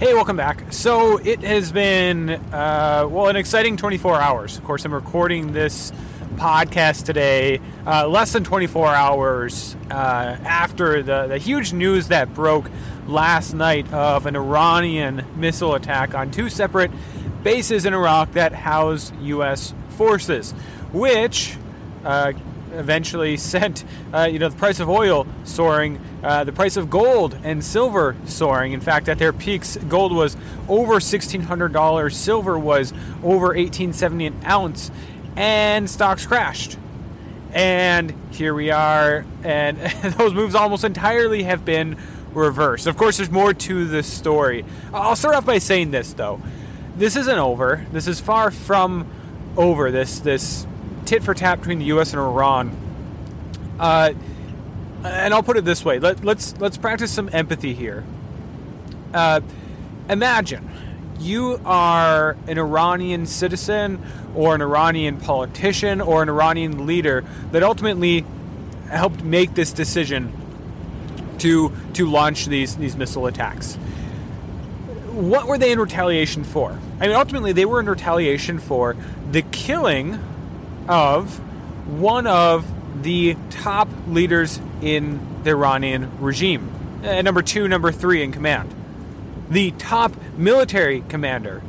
Hey, welcome back. So it has been, uh, well, an exciting 24 hours. Of course, I'm recording this podcast today, uh, less than 24 hours uh, after the, the huge news that broke last night of an Iranian missile attack on two separate bases in Iraq that house U.S. forces, which uh, eventually sent uh, you know the price of oil soaring, uh, the price of gold and silver soaring. In fact, at their peaks, gold was over sixteen hundred dollars, silver was over eighteen seventy an ounce, and stocks crashed. And here we are, and those moves almost entirely have been reversed. Of course, there's more to this story. I'll start off by saying this though. This isn't over. This is far from over. This this tit for tat between the U.S. and Iran. Uh, and I'll put it this way: Let, us let's, let's practice some empathy here. Uh, imagine you are an Iranian citizen, or an Iranian politician, or an Iranian leader that ultimately helped make this decision to to launch these these missile attacks. What were they in retaliation for? I mean, ultimately, they were in retaliation for the killing of one of the top leaders in the Iranian regime. Uh, number two, number three in command. The top military commander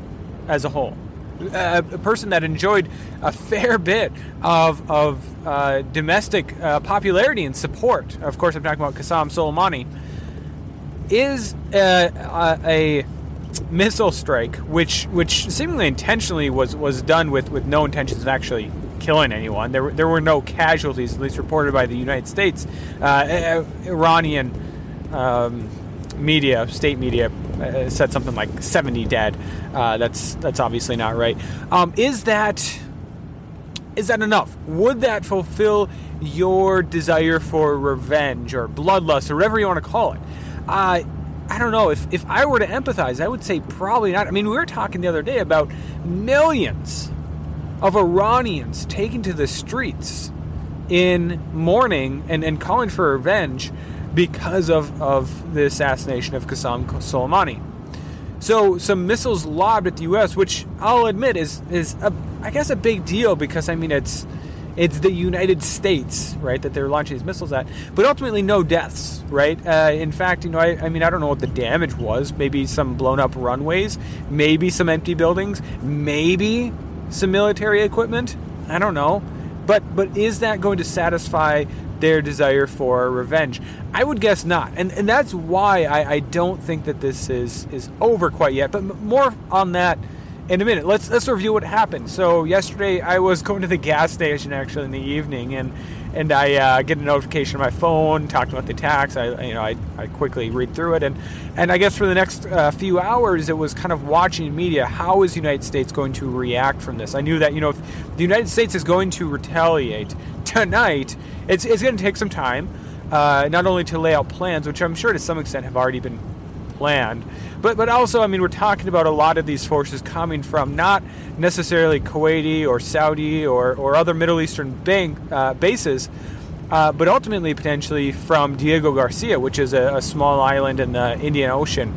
as a whole. Uh, a person that enjoyed a fair bit of, of uh, domestic uh, popularity and support. Of course, I'm talking about Qasem Soleimani. Is uh, a, a missile strike, which which seemingly intentionally was was done with with no intentions of actually killing anyone. There, were, there were no casualties, at least reported by the United States. Uh, Iranian um, media, state media, uh, said something like 70 dead. Uh, that's that's obviously not right. Um, is that is that enough? Would that fulfill your desire for revenge or bloodlust or whatever you want to call it? Uh, I don't know. If, if I were to empathize, I would say probably not. I mean, we were talking the other day about millions of Iranians taking to the streets in mourning and, and calling for revenge because of, of the assassination of Qasem Soleimani. So some missiles lobbed at the U.S., which I'll admit is is a, I guess a big deal because I mean it's it's the United States, right, that they're launching these missiles at, but ultimately no deaths, right? Uh, in fact, you know, I, I mean, I don't know what the damage was. Maybe some blown up runways, maybe some empty buildings, maybe some military equipment. I don't know. But but is that going to satisfy their desire for revenge? I would guess not. And and that's why I, I don't think that this is is over quite yet. But more on that in a minute. Let's let's review what happened. So yesterday I was going to the gas station actually in the evening and and I uh, get a notification on my phone talking about the tax. I you know I, I quickly read through it, and and I guess for the next uh, few hours it was kind of watching media. How is the United States going to react from this? I knew that you know if the United States is going to retaliate tonight, it's it's going to take some time, uh, not only to lay out plans, which I'm sure to some extent have already been planned. But but also, I mean, we're talking about a lot of these forces coming from not necessarily Kuwaiti or Saudi or, or other Middle Eastern bank, uh, bases, uh, but ultimately potentially from Diego Garcia, which is a, a small island in the Indian Ocean,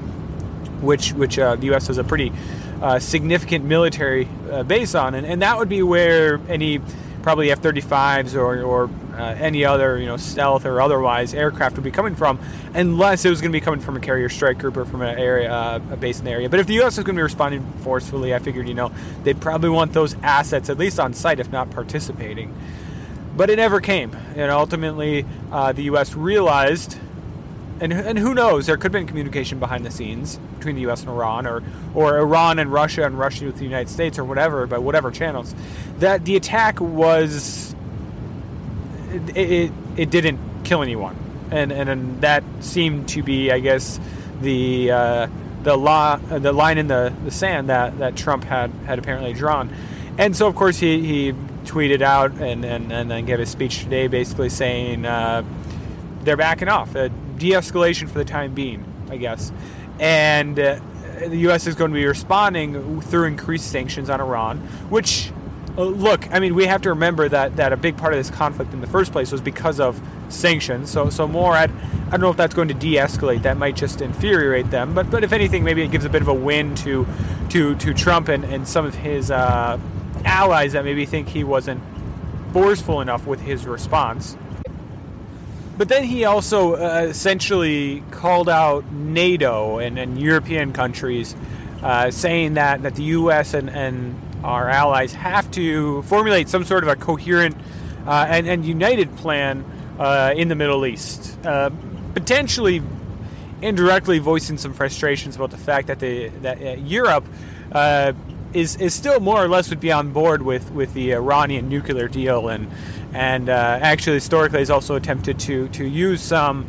which which uh, the U.S. has a pretty uh, significant military uh, base on, and, and that would be where any probably F-35s or, or uh, any other you know stealth or otherwise aircraft would be coming from, unless it was going to be coming from a carrier strike group or from an area uh, a base in the area. But if the U.S. is going to be responding forcefully, I figured you know they'd probably want those assets at least on site, if not participating. But it never came, and ultimately uh, the U.S. realized. And, and who knows? There could have been communication behind the scenes between the U.S. and Iran, or, or Iran and Russia and Russia with the United States, or whatever, by whatever channels, that the attack was it, it, it didn't kill anyone, and, and, and that seemed to be, I guess, the uh, the law the line in the, the sand that, that Trump had had apparently drawn, and so of course he, he tweeted out and, and, and then gave a speech today, basically saying uh, they're backing off, a de-escalation for the time being, I guess, and. Uh, the U.S. is going to be responding through increased sanctions on Iran, which uh, look, I mean, we have to remember that, that a big part of this conflict in the first place was because of sanctions. So, so more at, I don't know if that's going to de-escalate. That might just infuriate them. But, but if anything, maybe it gives a bit of a win to, to, to Trump and, and some of his uh, allies that maybe think he wasn't forceful enough with his response. But then he also uh, essentially called out NATO and, and European countries, uh, saying that, that the U.S. and, and our allies have to formulate some sort of a coherent uh, and, and united plan uh, in the Middle East. Uh, potentially indirectly voicing some frustrations about the fact that, the, that uh, Europe is, is still more or less would be on board with, with the Iranian nuclear deal and and uh, actually historically has also attempted to to use some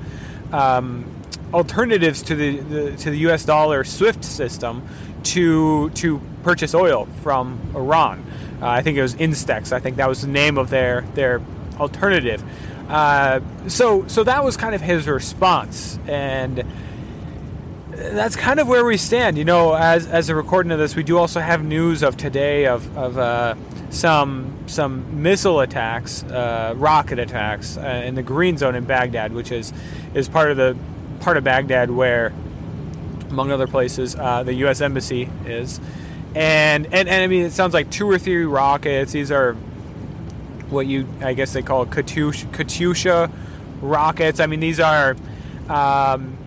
um, alternatives to the, the, to the U.S. dollar SWIFT system to to purchase oil from Iran. Uh, I think it was Instex. I think that was the name of their their alternative. Uh, so so that was kind of his response and that's kind of where we stand. You know, as as a recording of this, we do also have news of today of of uh, some some missile attacks, uh, rocket attacks uh, in the Green Zone in Baghdad, which is is part of the part of Baghdad where, among other places, uh, the U.S. embassy is. And, and and I mean, it sounds like two or three rockets. These are what you, I guess, they call Katyusha, Katyusha rockets. I mean, these are. Um,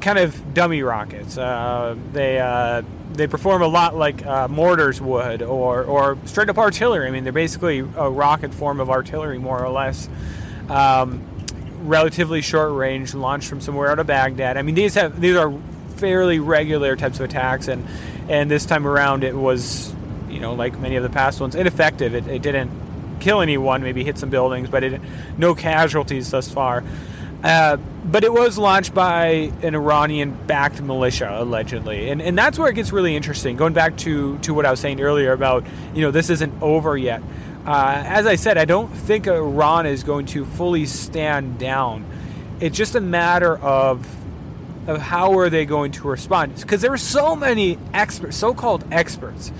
kind of dummy rockets. Uh, they uh, they perform a lot like uh, mortars would, or or straight up artillery. I mean, they're basically a rocket form of artillery, more or less. Um, relatively short range, launched from somewhere out of Baghdad. I mean, these have these are fairly regular types of attacks, and and this time around it was, you know, like many of the past ones, ineffective. It, it didn't kill anyone, maybe hit some buildings, but it no casualties thus far. Uh, but it was launched by an Iranian backed militia, allegedly. And, and that's where it gets really interesting. Going back to, to what I was saying earlier about, you know, this isn't over yet. Uh, as I said, I don't think Iran is going to fully stand down. It's just a matter of of how are they going to respond because there are so many experts, so-called experts,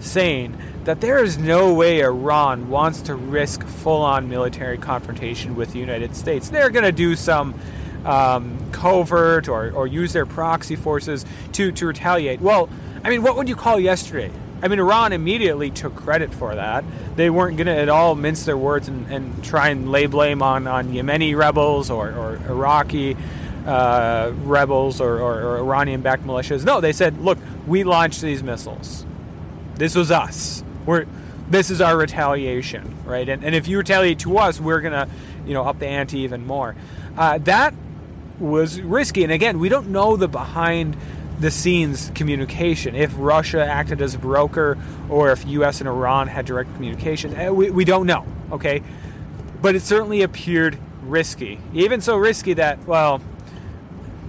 saying that there is no way Iran wants to risk full on military confrontation with the United States. They're going to do some um, covert or, or use their proxy forces to, to retaliate. Well, I mean, what would you call yesterday? I mean, Iran immediately took credit for that. They weren't going to at all mince their words and, and try and lay blame on, on Yemeni rebels or, or Iraqi uh, rebels or, or, or Iranian backed militias. No, they said, look, we launched these missiles. This was us we're this is our retaliation, right? And, and if you retaliate to us, we're gonna, you know, up the ante even more. Uh, that was risky, and again, we don't know the behind the scenes communication. If Russia acted as a broker, or if U.S. and Iran had direct communication, eh, we, we don't know. Okay, but it certainly appeared risky, even so risky that well,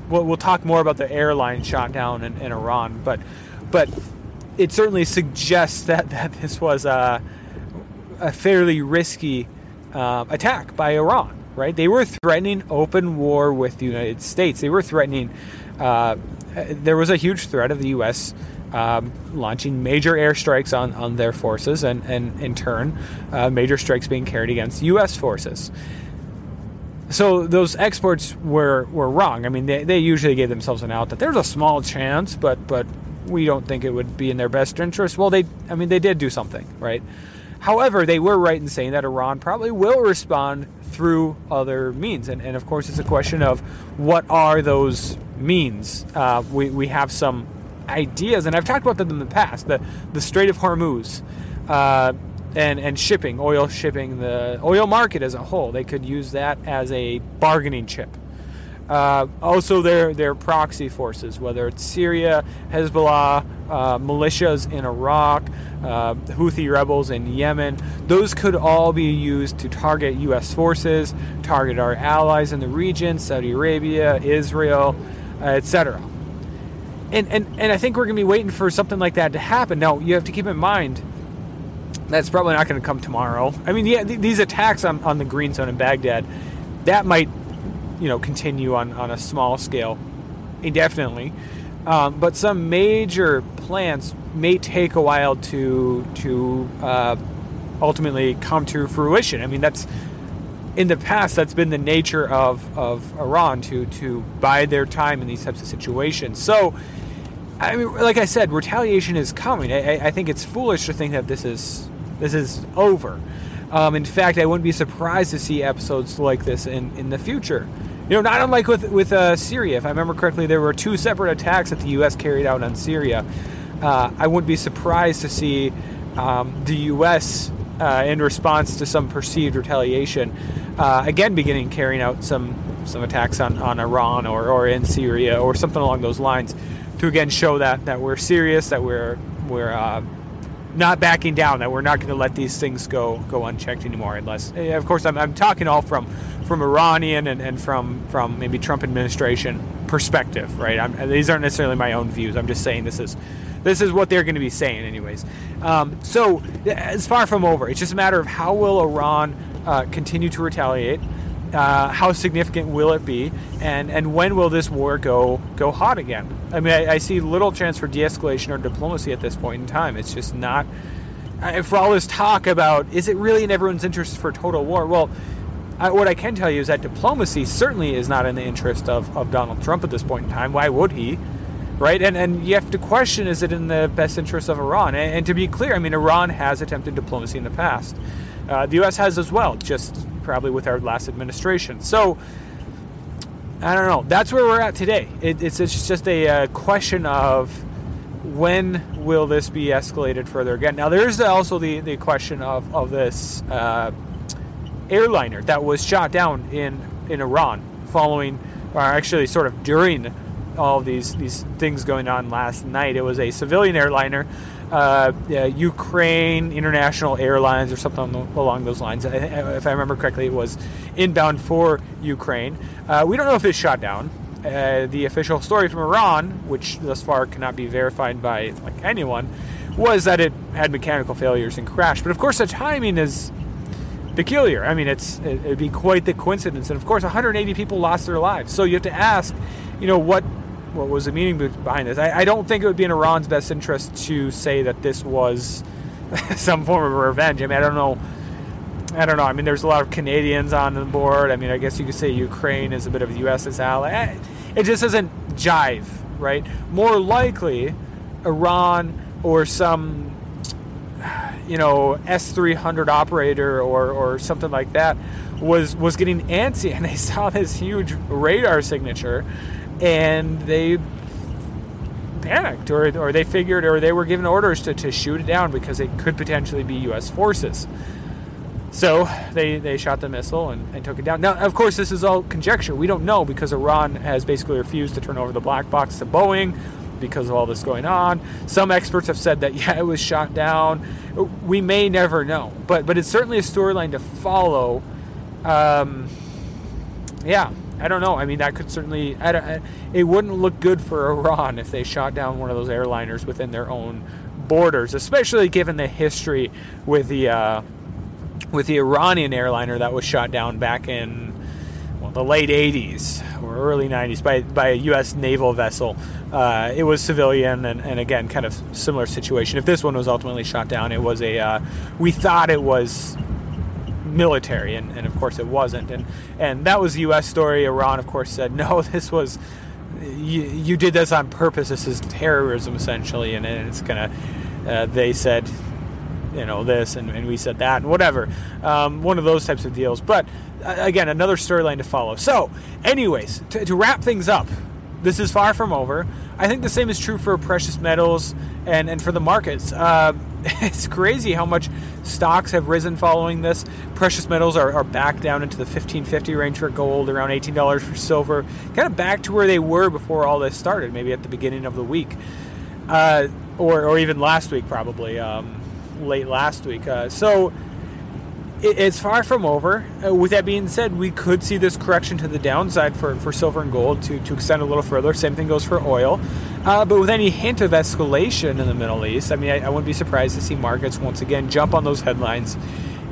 we'll, we'll talk more about the airline shot down in, in Iran, but but it certainly suggests that, that this was a, a fairly risky uh, attack by Iran, right? They were threatening open war with the United States. They were threatening, uh, there was a huge threat of the U.S. Um, launching major airstrikes on, on their forces, and, and in turn, uh, major strikes being carried against U.S. forces. So those exports were, were wrong. I mean, they, they usually gave themselves an out that there's a small chance, but but we don't think it would be in their best interest. Well, they, I mean, they did do something, right? However, they were right in saying that Iran probably will respond through other means. And, and of course, it's a question of what are those means. Uh, we, we have some ideas, and I've talked about them in the past the, the Strait of Hormuz. Uh, and, and shipping, oil shipping, the oil market as a whole. They could use that as a bargaining chip uh, also, their their proxy forces, whether it's Syria, Hezbollah, uh, militias in Iraq, uh, Houthi rebels in Yemen, those could all be used to target U.S. forces, target our allies in the region, Saudi Arabia, Israel, etc. And, and and I think we're going to be waiting for something like that to happen. Now, you have to keep in mind that's probably not going to come tomorrow. I mean, yeah, these attacks on, on the Green Zone in Baghdad, that might you know continue on, on a small scale indefinitely. Um, but some major plans may take a while to to uh, ultimately come to fruition. I mean, that's in the past that's been the nature of, of Iran to to bide their time in these types of situations. So, I mean, like I said, retaliation is coming. I, I think it's foolish to think that this is this is over. Um, in fact, I wouldn't be surprised to see episodes like this in, in the future. You know, not unlike with with uh, Syria. If I remember correctly, there were two separate attacks that the U.S. carried out on Syria. Uh, I wouldn't be surprised to see um, the U.S. Uh, in response to some perceived retaliation, uh, again beginning carrying out some some attacks on, on Iran or, or in Syria or something along those lines, to again show that that we're serious, that we're we're uh, not backing down, that we're not going to let these things go go unchecked anymore. Unless, eh, of course, I'm, I'm talking all from from Iranian and, and from from maybe Trump administration perspective, right? I'm, these aren't necessarily my own views. I'm just saying this is this is what they're going to be saying, anyways. Um, so it's far from over. It's just a matter of how will Iran uh, continue to retaliate. Uh, how significant will it be, and and when will this war go go hot again? I mean, I, I see little chance for de-escalation or diplomacy at this point in time. It's just not. For all this talk about is it really in everyone's interest for total war? Well, I, what I can tell you is that diplomacy certainly is not in the interest of, of Donald Trump at this point in time. Why would he? Right? And and you have to question is it in the best interest of Iran? And, and to be clear, I mean, Iran has attempted diplomacy in the past. Uh, the U.S. has as well, just probably with our last administration. So, I don't know. That's where we're at today. It, it's, it's just a uh, question of when will this be escalated further again. Now, there's also the, the question of, of this uh, airliner that was shot down in, in Iran following, or actually sort of during all these, these things going on last night. It was a civilian airliner uh, Ukraine International Airlines or something along those lines. If I remember correctly, it was inbound for Ukraine. Uh, we don't know if it's shot down. Uh, the official story from Iran, which thus far cannot be verified by like anyone, was that it had mechanical failures and crashed. But of course, the timing is peculiar. I mean, it's it'd be quite the coincidence. And of course, 180 people lost their lives. So you have to ask, you know, what what was the meaning behind this. I, I, don't think it would be in Iran's best interest to say that this was some form of revenge. I mean, I don't know. I don't know. I mean, there's a lot of Canadians on the board. I mean, I guess you could say Ukraine is a bit of the U.S.'s ally. It just doesn't jive, right? More likely, Iran or some, you know, S300 operator or, or something like that was was getting antsy, and they saw this huge radar signature and they panicked or, or they figured or they were given orders to, to shoot it down because it could potentially be U.S. forces. So they, they shot the missile and, and took it down. Now, of course, this is all conjecture. We don't know because Iran has basically refused to turn over the black box to Boeing because of all this going on. Some experts have said that yeah, it was shot down. We may never know, but but it's certainly a storyline to follow. Um, yeah, I don't know. I mean, that could certainly. It wouldn't look good for Iran if they shot down one of those airliners within their own borders, especially given the history with the uh, with the Iranian airliner that was shot down back in the late 80s or early 90s by, by a U.S. naval vessel. Uh, it was civilian, and, and, again, kind of similar situation. If this one was ultimately shot down, it was a. Uh, we thought it was military, and, and of course it wasn't. And and that was the U.S. story. Iran, of course, said no. This was you, you did this on purpose. This is terrorism, essentially, and, it's gonna. Uh, they said, you know, this, and, and, we said that, and whatever. Um, one of those types of deals. But uh, again, another storyline to follow. So, anyways, to, to wrap things up, this is far from over. I think the same is true for precious metals and, and for the markets. Uh, it's crazy how much stocks have risen following this. Precious metals are, are back down into the 1550 range for gold, around $18 for silver, kind of back to where they were before all this started, maybe at the beginning of the week. Uh, or, or even last week, probably, um, late last week. Uh, so it's far from over. Uh, with that being said, we could see this correction to the downside for, for silver and gold to, to extend a little further. Same thing goes for oil. Uh, but with any hint of escalation in the Middle East, I mean, I, I, wouldn't be surprised to see markets once again jump on those headlines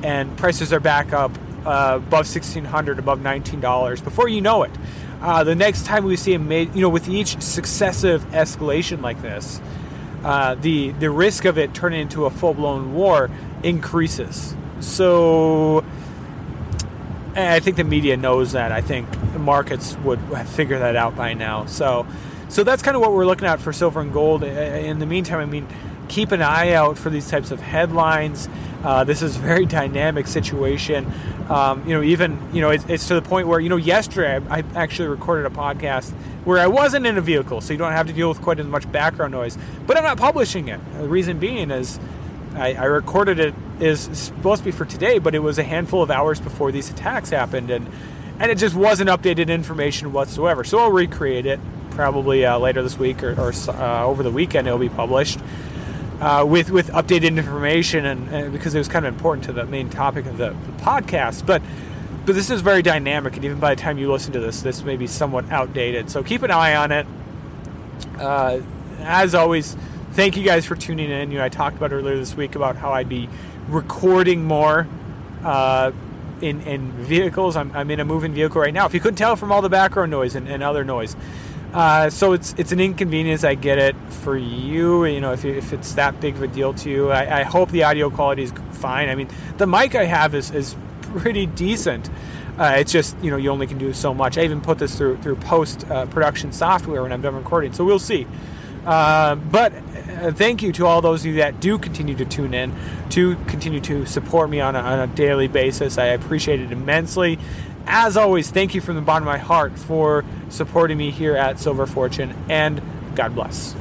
and prices are back up uh, above 1600 above $19 before you know it. uh, the next time we see a ma- you know, with each successive escalation like this, uh, the the risk of it turning into a full blown war increases. So. I think the media knows that. I think markets would figure that out by now. So, so that's kind of what we're looking at for silver and gold. In the meantime, I mean, keep an eye out for these types of headlines. Uh, this is a very dynamic situation. Um, you know, even you know, it's, it's, to the point where you know, yesterday I, I, actually recorded a podcast where I wasn't in a vehicle, so you don't have to deal with quite as much background noise. But I'm not publishing it. The reason being is I, I recorded it is supposed to be for today, but it was a handful of hours before these attacks happened, and and it just wasn't updated information whatsoever. So I'll recreate it probably uh, later this week or, or uh, over the weekend. It'll be published uh, with with updated information, and, and, because it was kind of important to the main topic of the, the, podcast. But but this is very dynamic, and even by the time you listen to this, this may be somewhat outdated. So keep an eye on it. Uh, as always, thank you guys for tuning in. You know, I talked about earlier this week about how I'd be recording more. Uh, in, in vehicles. I'm, I'm in a moving vehicle right now. If you couldn't tell from all the background noise and, and other noise, uh, so it's it's an inconvenience. I get it for you. You know, if, if it's that big of a deal to you, I, I, hope the audio quality is fine. I mean, the mic I have is, is pretty decent. Uh, it's just you know you only can do so much. I even put this through through post uh, production software when I'm done recording, so we'll see. Uh, but uh, thank you to all those of you that do continue to tune in, to continue to support me on a, on a daily basis. I appreciate it immensely. As always, thank you from the bottom of my heart for supporting me here at Silver Fortune, and God bless.